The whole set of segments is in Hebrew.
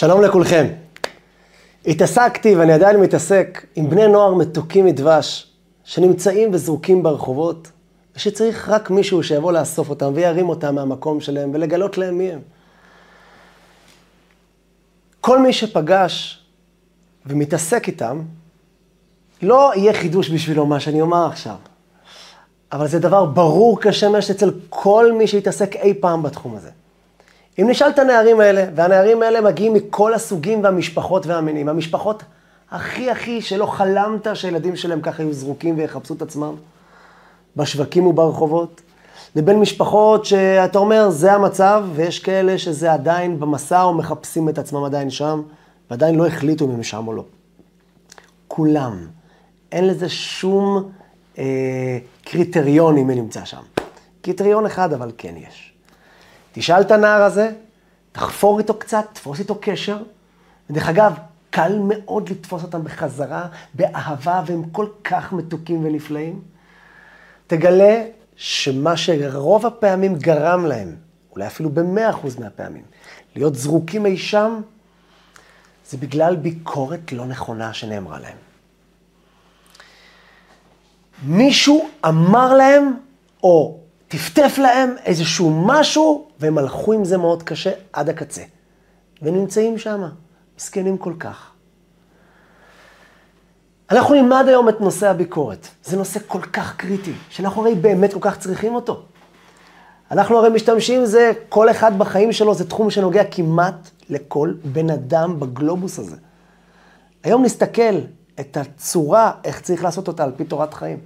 שלום לכולכם. התעסקתי ואני עדיין מתעסק עם בני נוער מתוקים מדבש, שנמצאים וזרוקים ברחובות, ושצריך רק מישהו שיבוא לאסוף אותם וירים אותם מהמקום שלהם ולגלות להם מי הם. כל מי שפגש ומתעסק איתם, לא יהיה חידוש בשבילו מה שאני אומר עכשיו. אבל זה דבר ברור כשמש אצל כל מי שהתעסק אי פעם בתחום הזה. אם נשאל את הנערים האלה, והנערים האלה מגיעים מכל הסוגים והמשפחות והמינים, המשפחות הכי הכי שלא חלמת שהילדים שלהם ככה יהיו זרוקים ויחפשו את עצמם בשווקים וברחובות, לבין משפחות שאתה אומר, זה המצב, ויש כאלה שזה עדיין במסע או מחפשים את עצמם עדיין שם, ועדיין לא החליטו אם הם שם או לא. כולם. אין לזה שום אה, קריטריון אם מי נמצא שם. קריטריון אחד אבל כן יש. תשאל את הנער הזה, תחפור איתו קצת, תפוס איתו קשר. ודרך אגב, קל מאוד לתפוס אותם בחזרה, באהבה, והם כל כך מתוקים ונפלאים. תגלה שמה שרוב הפעמים גרם להם, אולי אפילו במאה אחוז מהפעמים, להיות זרוקים אי שם, זה בגלל ביקורת לא נכונה שנאמרה להם. מישהו אמר להם, או טפטף להם איזשהו משהו, והם הלכו עם זה מאוד קשה עד הקצה. ונמצאים שם, מסכנים כל כך. אנחנו נלמד היום את נושא הביקורת. זה נושא כל כך קריטי, שאנחנו הרי באמת כל כך צריכים אותו. אנחנו הרי משתמשים, זה, כל אחד בחיים שלו, זה תחום שנוגע כמעט לכל בן אדם בגלובוס הזה. היום נסתכל את הצורה, איך צריך לעשות אותה על פי תורת חיים.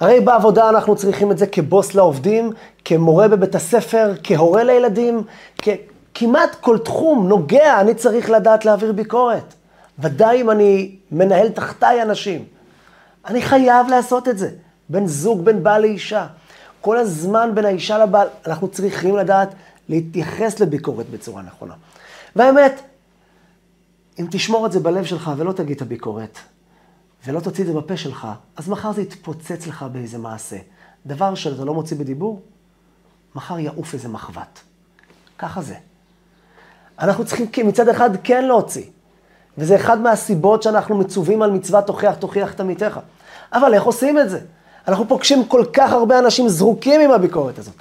הרי בעבודה אנחנו צריכים את זה כבוס לעובדים, כמורה בבית הספר, כהורה לילדים. כמעט כל תחום נוגע, אני צריך לדעת להעביר ביקורת. ודאי אם אני מנהל תחתיי אנשים. אני חייב לעשות את זה. בין זוג, בין בעל לאישה. כל הזמן בין האישה לבעל, אנחנו צריכים לדעת להתייחס לביקורת בצורה נכונה. והאמת, אם תשמור את זה בלב שלך ולא תגיד את הביקורת, ולא תוציא את זה בפה שלך, אז מחר זה יתפוצץ לך באיזה מעשה. דבר שאתה לא מוציא בדיבור, מחר יעוף איזה מחבת. ככה זה. אנחנו צריכים מצד אחד כן להוציא, וזה אחד מהסיבות שאנחנו מצווים על מצוות תוכיח תוכיח את עמיתך. אבל איך עושים את זה? אנחנו פוגשים כל כך הרבה אנשים זרוקים עם הביקורת הזאת.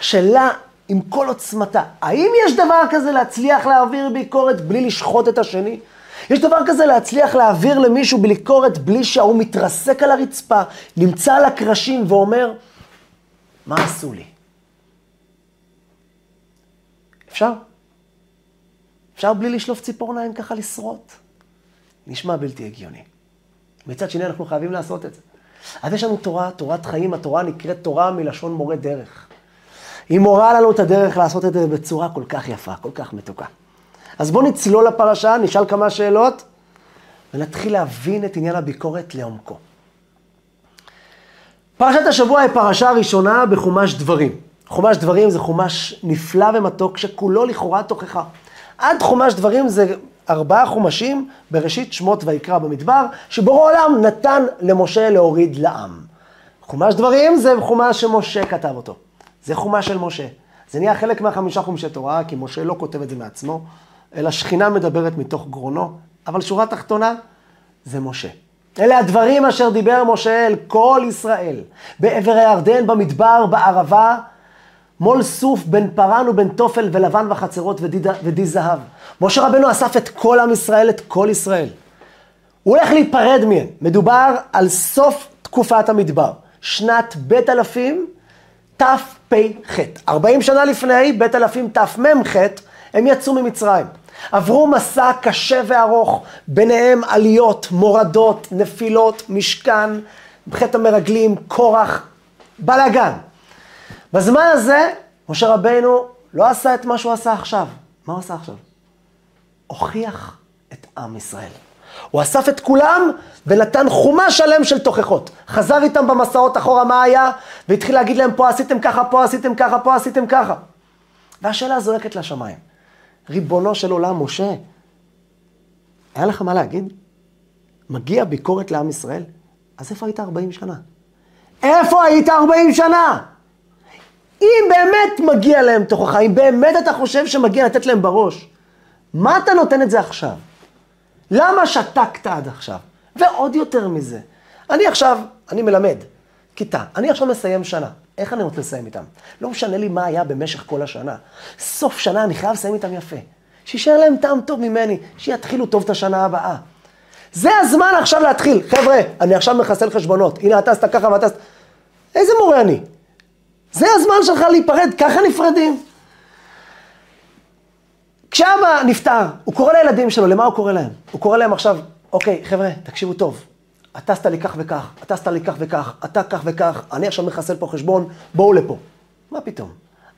השאלה, עם כל עוצמתה, האם יש דבר כזה להצליח להעביר ביקורת בלי לשחוט את השני? יש דבר כזה להצליח להעביר למישהו ביקורת בלי שההוא מתרסק על הרצפה, נמצא על הקרשים ואומר, מה עשו לי? אפשר? אפשר בלי לשלוף ציפורניים ככה לשרוט? נשמע בלתי הגיוני. מצד שני, אנחנו חייבים לעשות את זה. אז יש לנו תורה, תורת חיים, התורה נקראת תורה מלשון מורה דרך. היא מורה לנו את הדרך לעשות את זה בצורה כל כך יפה, כל כך מתוקה. אז בואו נצלול לפרשה, נשאל כמה שאלות, ונתחיל להבין את עניין הביקורת לעומקו. פרשת השבוע היא פרשה ראשונה בחומש דברים. חומש דברים זה חומש נפלא ומתוק, שכולו לכאורה תוכחה. עד חומש דברים זה ארבעה חומשים בראשית שמות ויקרא במדבר, שבורא עולם נתן למשה להוריד לעם. חומש דברים זה חומש שמשה כתב אותו. זה חומש של משה. זה נהיה חלק מהחמישה חומשי תורה, כי משה לא כותב את זה מעצמו. אלא שכינה מדברת מתוך גרונו, אבל שורה תחתונה, זה משה. אלה הדברים אשר דיבר משה אל כל ישראל, בעבר הירדן, במדבר, בערבה, מול סוף בין פרן ובין תופל ולבן וחצרות ודי, ודי זהב. משה רבנו אסף את כל עם ישראל, את כל ישראל. הוא הולך להיפרד מהם. מדובר על סוף תקופת המדבר, שנת בית אלפים תפ"ח. 40 שנה לפני, בית אלפים תמ"ח, הם יצאו ממצרים. עברו מסע קשה וארוך, ביניהם עליות, מורדות, נפילות, משכן, חטא המרגלים, קורח, בלאגן. בזמן הזה, משה רבינו לא עשה את מה שהוא עשה עכשיו. מה הוא עשה עכשיו? הוכיח את עם ישראל. הוא אסף את כולם ונתן חומה שלם של תוכחות. חזר איתם במסעות אחורה מה היה, והתחיל להגיד להם, פה עשיתם ככה, פה עשיתם ככה, פה עשיתם ככה. והשאלה זועקת לשמיים. ריבונו של עולם, משה, היה לך מה להגיד? מגיע ביקורת לעם ישראל? אז איפה היית 40 שנה? איפה היית 40 שנה? אם באמת מגיע להם תוכחה, אם באמת אתה חושב שמגיע לתת להם בראש, מה אתה נותן את זה עכשיו? למה שתקת עד עכשיו? ועוד יותר מזה, אני עכשיו, אני מלמד כיתה, אני עכשיו מסיים שנה. איך אני רוצה לסיים איתם? לא משנה לי מה היה במשך כל השנה. סוף שנה אני חייב לסיים איתם יפה. שישאר להם טעם טוב ממני, שיתחילו טוב את השנה הבאה. זה הזמן עכשיו להתחיל. חבר'ה, אני עכשיו מחסל חשבונות. הנה, אתה עשת ככה ואתה עשת... איזה מורה אני? זה הזמן שלך להיפרד, ככה נפרדים. כשאבא נפטר, הוא קורא לילדים שלו, למה הוא קורא להם? הוא קורא להם עכשיו, אוקיי, חבר'ה, תקשיבו טוב. אתה עשת לי כך וכך, אתה עשת לי כך וכך, אתה כך וכך, אני עכשיו מחסל פה חשבון, בואו לפה. מה פתאום?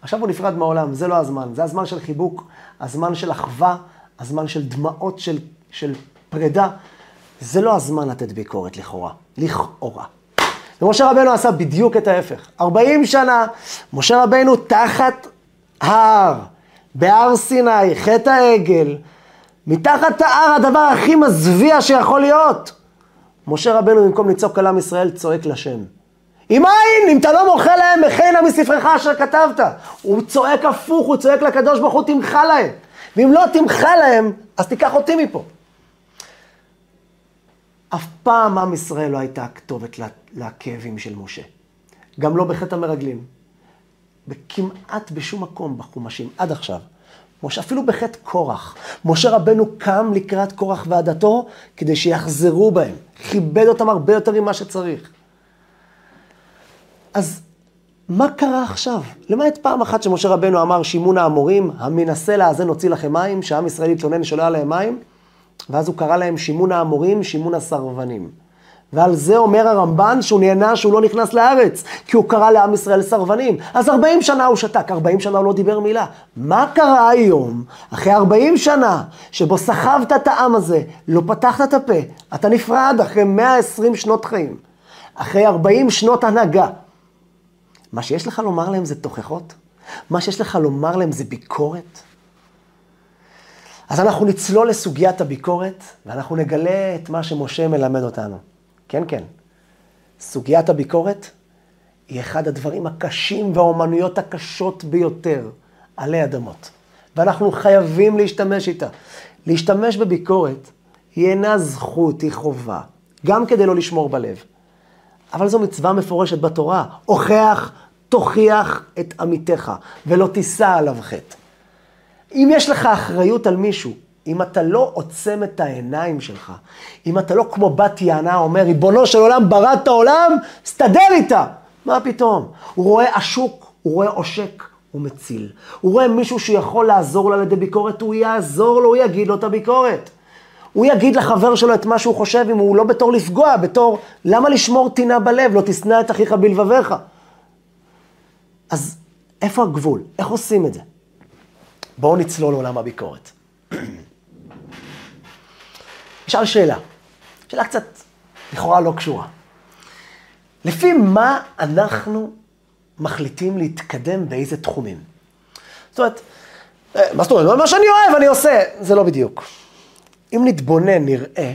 עכשיו הוא נפרד מהעולם, זה לא הזמן. זה הזמן של חיבוק, הזמן של אחווה, הזמן של דמעות של, של פרידה. זה לא הזמן לתת ביקורת לכאורה, לכאורה. ומשה רבנו עשה בדיוק את ההפך. 40 שנה, משה רבנו תחת ההר, בהר סיני, חטא העגל, מתחת ההר הדבר הכי מזוויע שיכול להיות. משה רבנו במקום לצעוק על עם ישראל צועק לשם. אם אין, אם אתה לא מוחה להם, מכינה מספרך אשר כתבת. הוא צועק הפוך, הוא צועק לקדוש ברוך הוא, תמחה להם. ואם לא תמחה להם, אז תיקח אותי מפה. אף פעם עם ישראל לא הייתה הכתובת לכאבים של משה. גם לא בחטא המרגלים. וכמעט בשום מקום בחומשים, עד עכשיו. משה, אפילו בחטא קורח. משה רבנו קם לקראת קורח ועדתו כדי שיחזרו בהם. כיבד אותם הרבה יותר ממה שצריך. אז מה קרה עכשיו? למעט פעם אחת שמשה רבנו אמר שימון האמורים, המנסה לאזן הוציא לכם מים, שעם ישראל התלונן שלא היה להם מים, ואז הוא קרא להם שימון האמורים, שימון הסרבנים. ועל זה אומר הרמב"ן שהוא נהנה שהוא לא נכנס לארץ, כי הוא קרא לעם ישראל סרבנים. אז 40 שנה הוא שתק, 40 שנה הוא לא דיבר מילה. מה קרה היום, אחרי 40 שנה, שבו סחבת את העם הזה, לא פתחת את הפה, אתה נפרד אחרי 120 שנות חיים, אחרי 40 שנות הנהגה. מה שיש לך לומר להם זה תוכחות? מה שיש לך לומר להם זה ביקורת? אז אנחנו נצלול לסוגיית הביקורת, ואנחנו נגלה את מה שמשה מלמד אותנו. כן, כן. סוגיית הביקורת היא אחד הדברים הקשים והאומנויות הקשות ביותר עלי אדמות. ואנחנו חייבים להשתמש איתה. להשתמש בביקורת היא אינה זכות, היא חובה. גם כדי לא לשמור בלב. אבל זו מצווה מפורשת בתורה. הוכח, תוכיח את עמיתך, ולא תישא עליו חטא. אם יש לך אחריות על מישהו, אם אתה לא עוצם את העיניים שלך, אם אתה לא כמו בת יענה אומר, ריבונו של עולם, בראת העולם, סתדר איתה. מה פתאום? הוא רואה עשוק, הוא רואה עושק, הוא מציל. הוא רואה מישהו שיכול לעזור לו על ידי ביקורת, הוא יעזור לו, הוא יגיד לו את הביקורת. הוא יגיד לחבר שלו את מה שהוא חושב, אם הוא לא בתור לפגוע, בתור, למה לשמור טינה בלב? לא תשנא את אחיך בלבביך. אז איפה הגבול? איך עושים את זה? בואו נצלול לעולם הביקורת. נשאל שאלה, שאלה קצת לכאורה לא קשורה. לפי מה אנחנו מחליטים להתקדם באיזה תחומים? זאת אומרת, אה, מה זאת אומרת? מה שאני אוהב אני עושה, זה לא בדיוק. אם נתבונן, נראה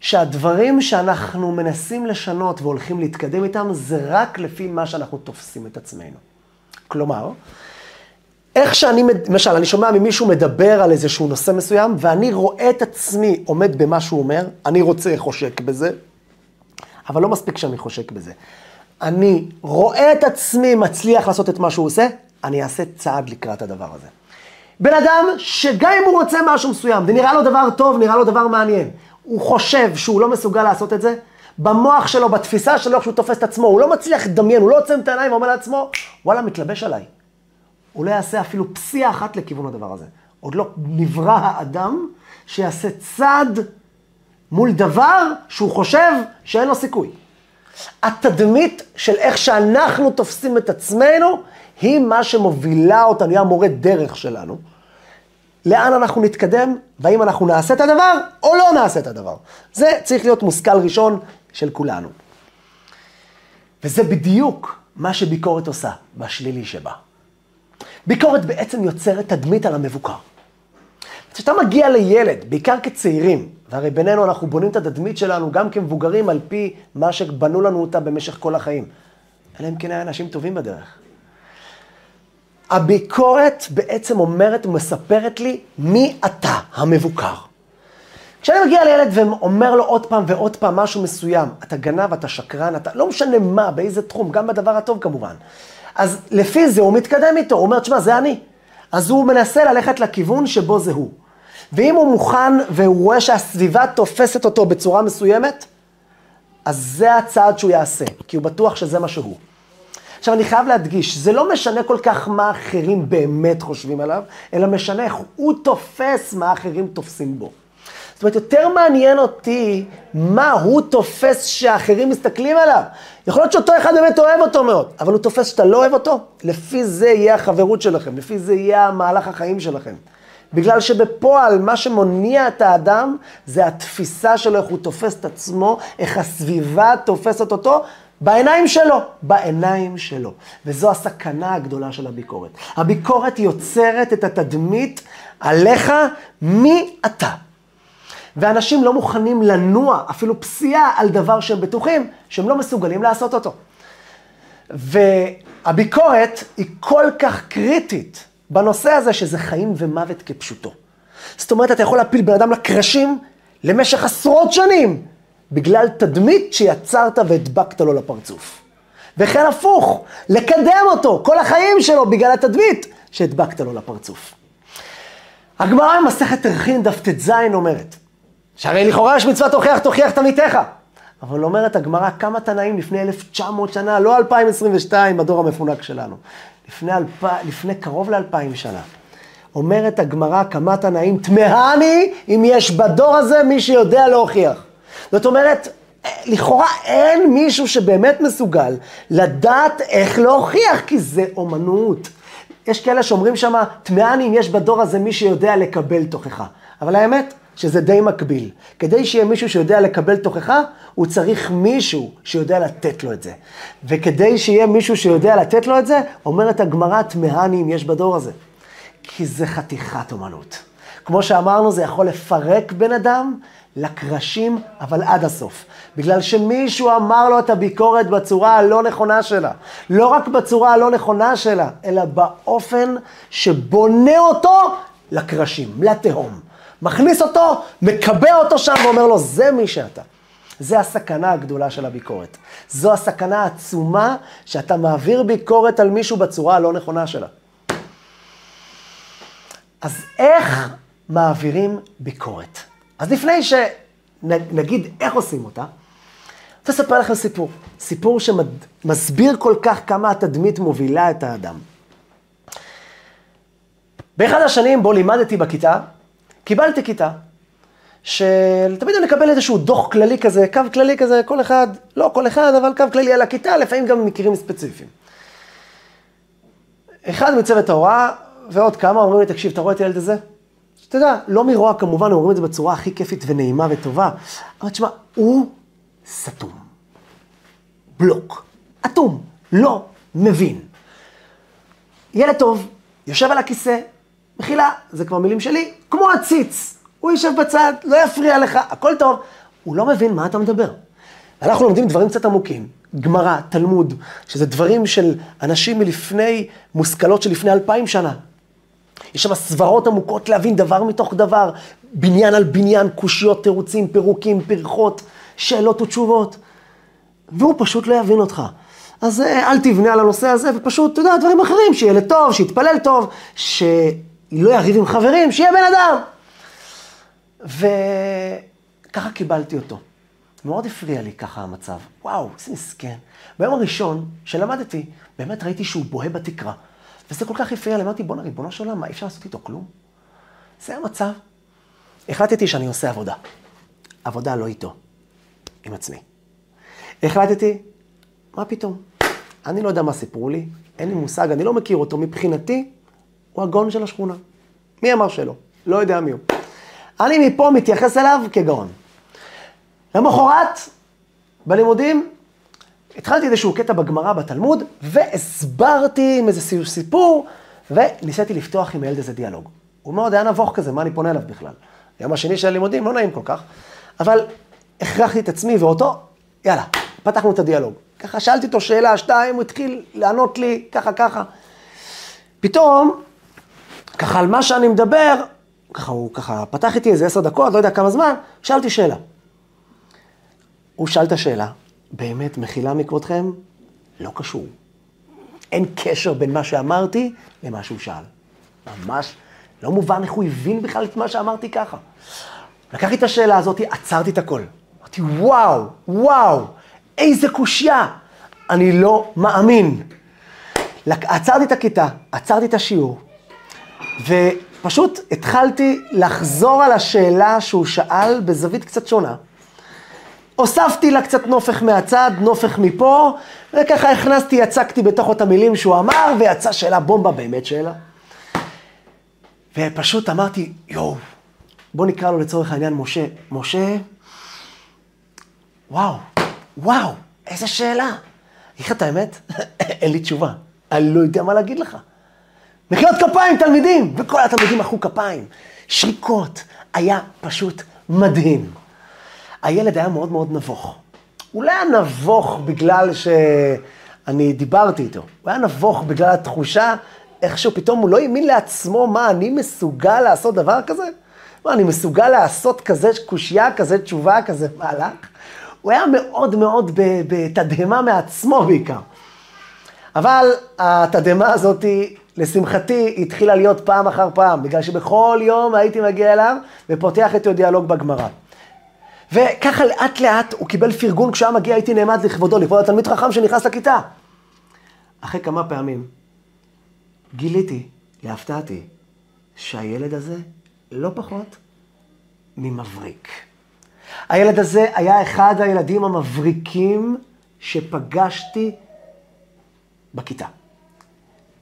שהדברים שאנחנו מנסים לשנות והולכים להתקדם איתם, זה רק לפי מה שאנחנו תופסים את עצמנו. כלומר, איך שאני, למשל, אני שומע ממישהו מדבר על איזשהו נושא מסוים, ואני רואה את עצמי עומד במה שהוא אומר, אני רוצה חושק בזה, אבל לא מספיק שאני חושק בזה. אני רואה את עצמי מצליח לעשות את מה שהוא עושה, אני אעשה צעד לקראת הדבר הזה. בן אדם שגם אם הוא רוצה משהו מסוים, ונראה לו דבר טוב, נראה לו דבר מעניין, הוא חושב שהוא לא מסוגל לעשות את זה, במוח שלו, בתפיסה שלו, כשהוא תופס את עצמו, הוא לא מצליח לדמיין, הוא לא עוצם את העיניים ואומר לעצמו, וואלה, מתלבש עליי. הוא לא יעשה אפילו פסיעה אחת לכיוון הדבר הזה. עוד לא נברא האדם שיעשה צעד מול דבר שהוא חושב שאין לו סיכוי. התדמית של איך שאנחנו תופסים את עצמנו, היא מה שמובילה אותנו, היא המורה דרך שלנו. לאן אנחנו נתקדם, והאם אנחנו נעשה את הדבר, או לא נעשה את הדבר. זה צריך להיות מושכל ראשון של כולנו. וזה בדיוק מה שביקורת עושה, בשלילי שבה. ביקורת בעצם יוצרת תדמית על המבוקר. כשאתה מגיע לילד, בעיקר כצעירים, והרי בינינו אנחנו בונים את התדמית שלנו גם כמבוגרים על פי מה שבנו לנו אותה במשך כל החיים. אלא אם כן היה אנשים טובים בדרך. הביקורת בעצם אומרת ומספרת לי מי אתה המבוקר. כשאני מגיע לילד ואומר לו עוד פעם ועוד פעם משהו מסוים, אתה גנב, אתה שקרן, אתה לא משנה מה, באיזה תחום, גם בדבר הטוב כמובן. אז לפי זה הוא מתקדם איתו, הוא אומר, תשמע, זה אני. אז הוא מנסה ללכת לכיוון שבו זה הוא. ואם הוא מוכן והוא רואה שהסביבה תופסת אותו בצורה מסוימת, אז זה הצעד שהוא יעשה, כי הוא בטוח שזה מה שהוא. עכשיו, אני חייב להדגיש, זה לא משנה כל כך מה אחרים באמת חושבים עליו, אלא משנה איך הוא תופס מה אחרים תופסים בו. זאת אומרת, יותר מעניין אותי מה הוא תופס שאחרים מסתכלים עליו. יכול להיות שאותו אחד באמת אוהב אותו מאוד, אבל הוא תופס שאתה לא אוהב אותו, לפי זה יהיה החברות שלכם, לפי זה יהיה המהלך החיים שלכם. בגלל שבפועל מה שמוניע את האדם זה התפיסה שלו, איך הוא תופס את עצמו, איך הסביבה תופסת אותו בעיניים שלו, בעיניים שלו. וזו הסכנה הגדולה של הביקורת. הביקורת יוצרת את התדמית עליך, מי אתה. ואנשים לא מוכנים לנוע אפילו פסיעה על דבר שהם בטוחים שהם לא מסוגלים לעשות אותו. והביקורת היא כל כך קריטית בנושא הזה שזה חיים ומוות כפשוטו. זאת אומרת, אתה יכול להפיל בן אדם לקרשים למשך עשרות שנים, בגלל תדמית שיצרת והדבקת לו לפרצוף. וכן הפוך, לקדם אותו כל החיים שלו בגלל התדמית שהדבקת לו לפרצוף. הגמרא במסכת ערכין דף ט"ז אומרת, שהרי לכאורה יש מצווה תוכיח, תוכיח את עמיתך. אבל אומרת הגמרא כמה תנאים לפני 1900 שנה, לא 2022 בדור המפונק שלנו, לפני, אלפ... לפני קרוב לאלפיים שנה. אומרת הגמרא כמה תנאים, תמהני אם יש בדור הזה מי שיודע להוכיח. זאת אומרת, לכאורה אין מישהו שבאמת מסוגל לדעת איך להוכיח, כי זה אומנות. יש כאלה שאומרים שמה, תמהני אם יש בדור הזה מי שיודע לקבל תוכחה. אבל האמת, שזה די מקביל. כדי שיהיה מישהו שיודע לקבל תוכחה, הוא צריך מישהו שיודע לתת לו את זה. וכדי שיהיה מישהו שיודע לתת לו את זה, אומרת הגמרא, תמהני אם יש בדור הזה. כי זה חתיכת אומנות. כמו שאמרנו, זה יכול לפרק בן אדם לקרשים, אבל עד הסוף. בגלל שמישהו אמר לו את הביקורת בצורה הלא נכונה שלה. לא רק בצורה הלא נכונה שלה, אלא באופן שבונה אותו לקרשים, לתהום. מכניס אותו, מקבע אותו שם ואומר לו, זה מי שאתה. זה הסכנה הגדולה של הביקורת. זו הסכנה העצומה שאתה מעביר ביקורת על מישהו בצורה הלא נכונה שלה. אז איך מעבירים ביקורת? אז לפני שנגיד איך עושים אותה, אני רוצה לספר לכם סיפור. סיפור שמסביר כל כך כמה התדמית מובילה את האדם. באחד השנים בו לימדתי בכיתה, קיבלתי כיתה, שתמיד אני מקבל איזשהו דוח כללי כזה, קו כללי כזה, כל אחד, לא כל אחד, אבל קו כללי על הכיתה, לפעמים גם במקרים ספציפיים. אחד מצוות ההוראה, ועוד כמה אומרים לי, תקשיב, אתה רואה את הילד הזה? אתה יודע, לא מרוע כמובן, אומרים את זה בצורה הכי כיפית ונעימה וטובה, אבל תשמע, הוא סתום. בלוק. אטום. לא מבין. ילד טוב, יושב על הכיסא, מחילה, זה כבר מילים שלי, כמו עציץ. הוא יישב בצד, לא יפריע לך, הכל טוב. הוא לא מבין מה אתה מדבר. אנחנו לומדים דברים קצת עמוקים, גמרא, תלמוד, שזה דברים של אנשים מלפני, מושכלות של לפני אלפיים שנה. יש שם סברות עמוקות להבין דבר מתוך דבר, בניין על בניין, קושיות, תירוצים, פירוקים, פרחות, שאלות ותשובות. והוא פשוט לא יבין אותך. אז אה, אל תבנה על הנושא הזה, ופשוט, אתה יודע, דברים אחרים, שיהיה לטוב, שיתפלל טוב, ש... לא יריב עם חברים, שיהיה בן אדם. וככה קיבלתי אותו. מאוד הפריע לי ככה המצב. וואו, איזה מסכן. ביום הראשון שלמדתי, באמת ראיתי שהוא בוהה בתקרה. וזה כל כך הפריע לי, אמרתי, בואנה, ריבונו של עולם, מה, אי אפשר לעשות איתו כלום? זה המצב. החלטתי שאני עושה עבודה. עבודה לא איתו, עם עצמי. החלטתי, מה פתאום? אני לא יודע מה סיפרו לי, אין לי מושג, אני לא מכיר אותו. מבחינתי, הוא הגאון של השכונה. מי אמר שלא? לא יודע מי הוא. אני מפה מתייחס אליו כגאון. למחרת, בלימודים, התחלתי איזשהו קטע בגמרא, בתלמוד, והסברתי עם איזה סיפור, וניסיתי לפתוח עם הילד איזה דיאלוג. הוא מאוד היה נבוך כזה, מה אני פונה אליו בכלל? היום השני של הלימודים, לא נעים כל כך, אבל הכרחתי את עצמי ואותו, יאללה, פתחנו את הדיאלוג. ככה שאלתי אותו שאלה, שתיים, הוא התחיל לענות לי, ככה, ככה. פתאום, ככה על מה שאני מדבר, ככה הוא ככה פתח איתי איזה עשר דקות, לא יודע כמה זמן, שאלתי שאלה. הוא שאל את השאלה, באמת, מחילה מכבודכם? לא קשור. אין קשר בין מה שאמרתי למה שהוא שאל. ממש לא מובן איך הוא הבין בכלל את מה שאמרתי ככה. לקחתי את השאלה הזאת, עצרתי את הכל. אמרתי, וואו, וואו, איזה קושייה. אני לא מאמין. עצרתי את הכיתה, עצרתי את השיעור, ופשוט התחלתי לחזור על השאלה שהוא שאל בזווית קצת שונה. הוספתי לה קצת נופך מהצד, נופך מפה, וככה הכנסתי, יצקתי בתוכו את המילים שהוא אמר, ויצאה שאלה בומבה, באמת שאלה. ופשוט אמרתי, יואו, בוא נקרא לו לצורך העניין משה. משה, וואו, וואו, איזה שאלה. אני אגיד לך את האמת, אין לי תשובה. אני לא יודע מה להגיד לך. מחיאות כפיים, תלמידים! וכל התלמידים מחאו כפיים. שריקות. היה פשוט מדהים. הילד היה מאוד מאוד נבוך. הוא לא היה נבוך בגלל שאני דיברתי איתו. הוא היה נבוך בגלל התחושה, איכשהו פתאום הוא לא האמין לעצמו, מה, אני מסוגל לעשות דבר כזה? מה, אני מסוגל לעשות כזה קושייה, כזה תשובה, כזה מהלך? הוא היה מאוד מאוד בתדהמה מעצמו בעיקר. אבל התדהמה הזאת, לשמחתי, התחילה להיות פעם אחר פעם, בגלל שבכל יום הייתי מגיע אליו ופותח איתו דיאלוג בגמרא. וככה לאט לאט הוא קיבל פרגון, כשהיה מגיע הייתי נעמד לכבודו, לכבוד התלמיד חכם שנכנס לכיתה. אחרי כמה פעמים גיליתי, להפתעתי, שהילד הזה לא פחות ממבריק. הילד הזה היה אחד הילדים המבריקים שפגשתי בכיתה.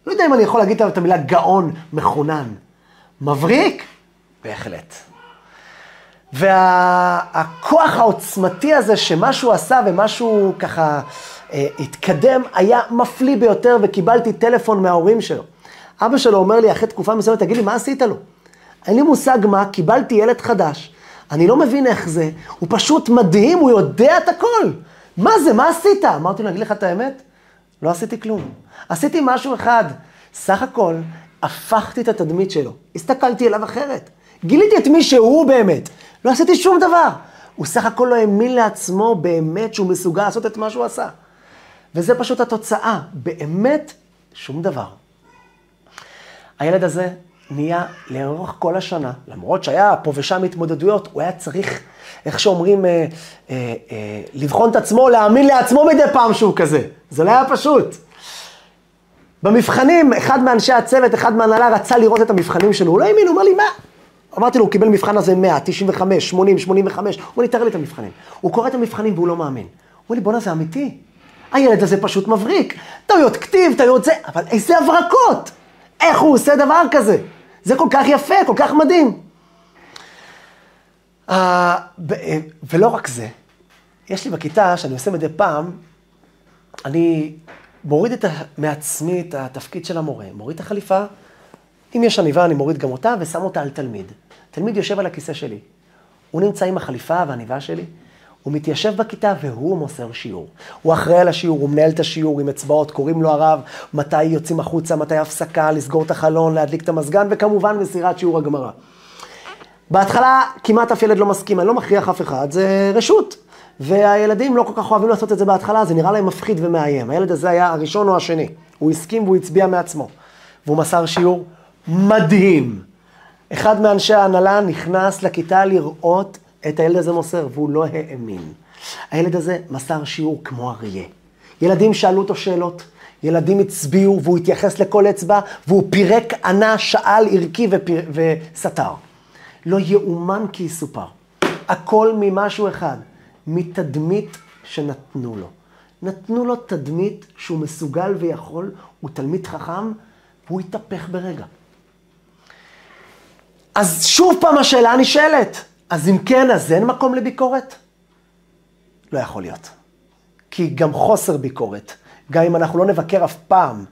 לא יודע אם אני יכול להגיד את המילה גאון, מחונן. מבריק? בהחלט. והכוח העוצמתי הזה שמשהו עשה ומשהו ככה אה, התקדם, היה מפליא ביותר, וקיבלתי טלפון מההורים שלו. אבא שלו אומר לי אחרי תקופה מסוימת, תגיד לי, מה עשית לו? אין לי מושג מה, קיבלתי ילד חדש, אני לא מבין איך זה, הוא פשוט מדהים, הוא יודע את הכל. מה זה, מה עשית? אמרתי לו, אני אגיד לך את האמת, לא עשיתי כלום. עשיתי משהו אחד, סך הכל הפכתי את התדמית שלו, הסתכלתי אליו אחרת. גיליתי את מי שהוא באמת, לא עשיתי שום דבר. הוא סך הכל לא האמין לעצמו באמת שהוא מסוגל לעשות את מה שהוא עשה. וזה פשוט התוצאה, באמת שום דבר. הילד הזה נהיה לאורך כל השנה, למרות שהיה פה ושם התמודדויות, הוא היה צריך, איך שאומרים, אה, אה, אה, לבחון את עצמו, להאמין לעצמו מדי פעם שהוא כזה. זה לא היה פשוט. במבחנים, אחד מאנשי הצוות, אחד מהנהלה רצה לראות את המבחנים שלו, הוא לא האמין, הוא אמר לי, מה? אמרתי לו, הוא קיבל מבחן הזה 100, 95, 80, 85, הוא אומר לי, תראה לי את המבחנים. הוא קורא את המבחנים והוא לא מאמין. הוא אומר לי, בואנה, זה אמיתי. הילד הזה פשוט מבריק. טעויות כתיב, טעויות זה, אבל איזה הברקות. איך הוא עושה דבר כזה? זה כל כך יפה, כל כך מדהים. Uh, ולא רק זה, יש לי בכיתה, שאני עושה מדי פעם, אני מוריד את, מעצמי את התפקיד של המורה, מוריד את החליפה, אם יש עניבה אני מוריד גם אותה ושם אותה על תלמיד. תלמיד יושב על הכיסא שלי, הוא נמצא עם החליפה והעניבה שלי, הוא מתיישב בכיתה והוא מוסר שיעור. הוא אחראי על השיעור, הוא מנהל את השיעור עם אצבעות, קוראים לו הרב, מתי יוצאים החוצה, מתי הפסקה, לסגור את החלון, להדליק את המזגן, וכמובן מסירת שיעור הגמרא. בהתחלה כמעט אף ילד לא מסכים, אני לא מכריח אף אחד, זה רשות. והילדים לא כל כך אוהבים לעשות את זה בהתחלה, זה נראה להם מפחיד ומאיים. הילד הזה היה הראשון או השני. הוא הסכים והוא הצביע מעצמו. והוא מסר שיעור מדהים. אחד מאנשי ההנהלה נכנס לכיתה לראות את הילד הזה מוסר, והוא לא האמין. הילד הזה מסר שיעור כמו אריה. ילדים שאלו אותו שאלות, ילדים הצביעו, והוא התייחס לכל אצבע, והוא פירק, ענה, שאל, ערכי ופיר... וסתר. לא יאומן כי יסופר. הכל ממשהו אחד, מתדמית שנתנו לו. נתנו לו תדמית שהוא מסוגל ויכול, הוא תלמיד חכם, והוא התהפך ברגע. אז שוב פעם השאלה נשאלת, אז אם כן, אז אין מקום לביקורת? לא יכול להיות. כי גם חוסר ביקורת, גם אם אנחנו לא נבקר אף פעם,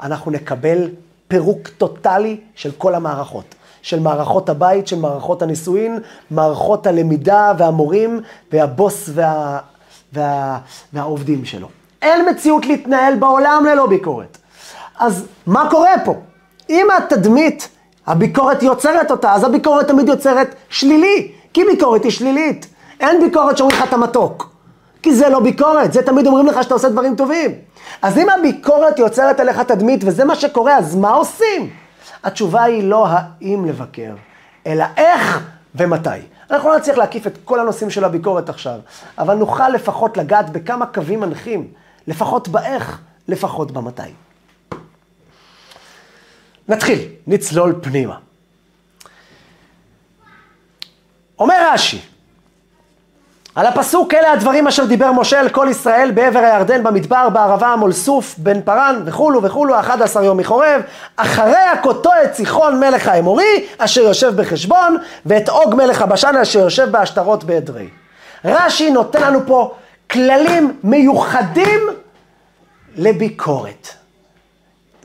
אנחנו נקבל פירוק טוטאלי של כל המערכות. של מערכות הבית, של מערכות הנישואין, מערכות הלמידה והמורים והבוס וה, וה, והעובדים שלו. אין מציאות להתנהל בעולם ללא ביקורת. אז מה קורה פה? אם התדמית, הביקורת יוצרת אותה, אז הביקורת תמיד יוצרת שלילי, כי ביקורת היא שלילית. אין ביקורת שאומרים לך אתה מתוק, כי זה לא ביקורת, זה תמיד אומרים לך שאתה עושה דברים טובים. אז אם הביקורת יוצרת עליך תדמית וזה מה שקורה, אז מה עושים? התשובה היא לא האם לבקר, אלא איך ומתי. אנחנו לא נצליח להקיף את כל הנושאים של הביקורת עכשיו, אבל נוכל לפחות לגעת בכמה קווים מנחים, לפחות באיך, לפחות במתי. נתחיל, נצלול פנימה. אומר רש"י, על הפסוק אלה הדברים אשר דיבר משה אל כל ישראל בעבר הירדן במדבר בערבה מול סוף בן פרן וכולו וכולו 11 יום מחורב אחרי הכותו את סיחון מלך האמורי אשר יושב בחשבון ואת עוג מלך הבשן אשר יושב בעשתרות באדרי. רש"י נותן לנו פה כללים מיוחדים לביקורת.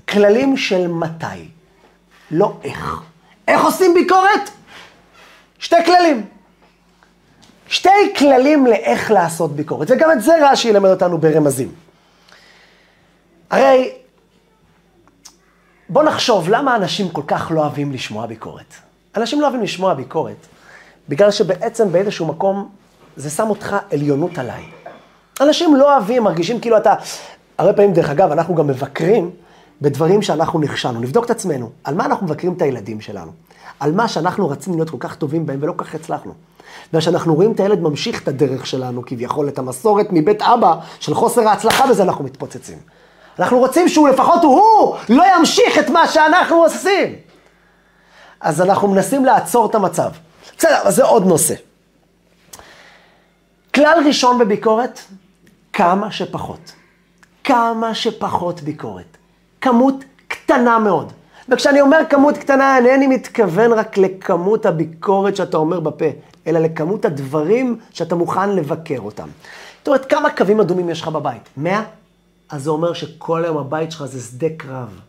כללים של מתי, לא איך. איך עושים ביקורת? שתי כללים. שתי כללים לאיך לעשות ביקורת, וגם את זה רש"י ילמד אותנו ברמזים. הרי בוא נחשוב, למה אנשים כל כך לא אוהבים לשמוע ביקורת? אנשים לא אוהבים לשמוע ביקורת, בגלל שבעצם באיזשהו מקום זה שם אותך עליונות עליי. אנשים לא אוהבים, מרגישים כאילו אתה... הרבה פעמים, דרך אגב, אנחנו גם מבקרים בדברים שאנחנו נכשלנו. נבדוק את עצמנו, על מה אנחנו מבקרים את הילדים שלנו? על מה שאנחנו רצינו להיות כל כך טובים בהם ולא כל כך הצלחנו. וכשאנחנו רואים את הילד ממשיך את הדרך שלנו, כביכול, את המסורת מבית אבא של חוסר ההצלחה בזה, אנחנו מתפוצצים. אנחנו רוצים שהוא לפחות הוא, הוא לא ימשיך את מה שאנחנו עושים. אז אנחנו מנסים לעצור את המצב. בסדר, אז זה עוד נושא. כלל ראשון בביקורת, כמה שפחות. כמה שפחות ביקורת. כמות קטנה מאוד. וכשאני אומר כמות קטנה, אינני מתכוון רק לכמות הביקורת שאתה אומר בפה, אלא לכמות הדברים שאתה מוכן לבקר אותם. זאת אומרת, כמה קווים אדומים יש לך בבית? 100? אז זה אומר שכל היום הבית שלך זה שדה קרב.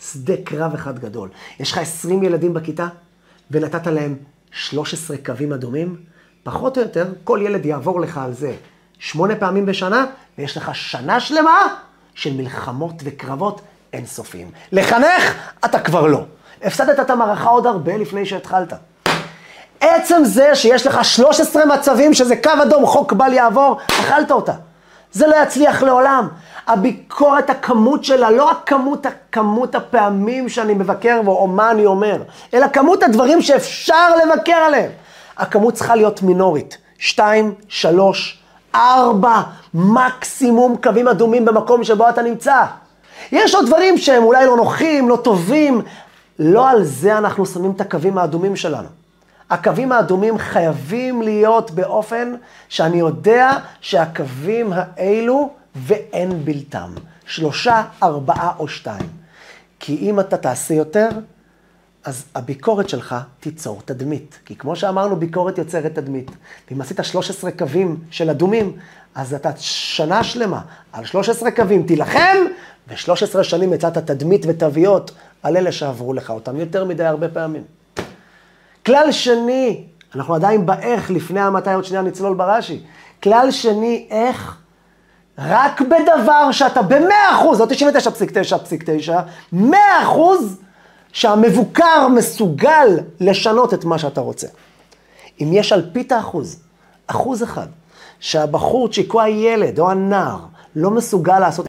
שדה קרב אחד גדול. יש לך 20 ילדים בכיתה, ונתת להם 13 קווים אדומים, פחות או יותר, כל ילד יעבור לך על זה שמונה פעמים בשנה, ויש לך שנה שלמה של מלחמות וקרבות אינסופיים. לחנך, אתה כבר לא. הפסדת את המערכה עוד הרבה לפני שהתחלת. עצם זה שיש לך 13 מצבים שזה קו אדום, חוק בל יעבור, אכלת אותה. זה לא יצליח לעולם. הביקורת, הכמות שלה, לא רק כמות, כמות הפעמים שאני מבקר או מה אני אומר, אלא כמות הדברים שאפשר לבקר עליהם. הכמות צריכה להיות מינורית. שתיים, שלוש, ארבע, מקסימום קווים אדומים במקום שבו אתה נמצא. יש עוד דברים שהם אולי לא נוחים, לא טובים, לא על זה אנחנו שמים את הקווים האדומים שלנו. הקווים האדומים חייבים להיות באופן שאני יודע שהקווים האלו ואין בלתם. שלושה, ארבעה או שתיים. כי אם אתה תעשה יותר, אז הביקורת שלך תיצור תדמית. כי כמו שאמרנו, ביקורת יוצרת תדמית. ואם עשית 13 קווים של אדומים, אז אתה שנה שלמה על 13 קווים תילחם, ו-13 שנים יצאת תדמית ותוויות על אלה שעברו לך אותם יותר מדי הרבה פעמים. כלל שני, אנחנו עדיין באיך, לפני המתי, עוד שנייה נצלול ברש"י. כלל שני, איך? רק בדבר שאתה במאה אחוז, לא 99.9.9, מאה אחוז שהמבוקר מסוגל לשנות את מה שאתה רוצה. אם יש אלפית האחוז, אחוז אחד, שהבחור צ'יקו הילד או הנער לא מסוגל לעשות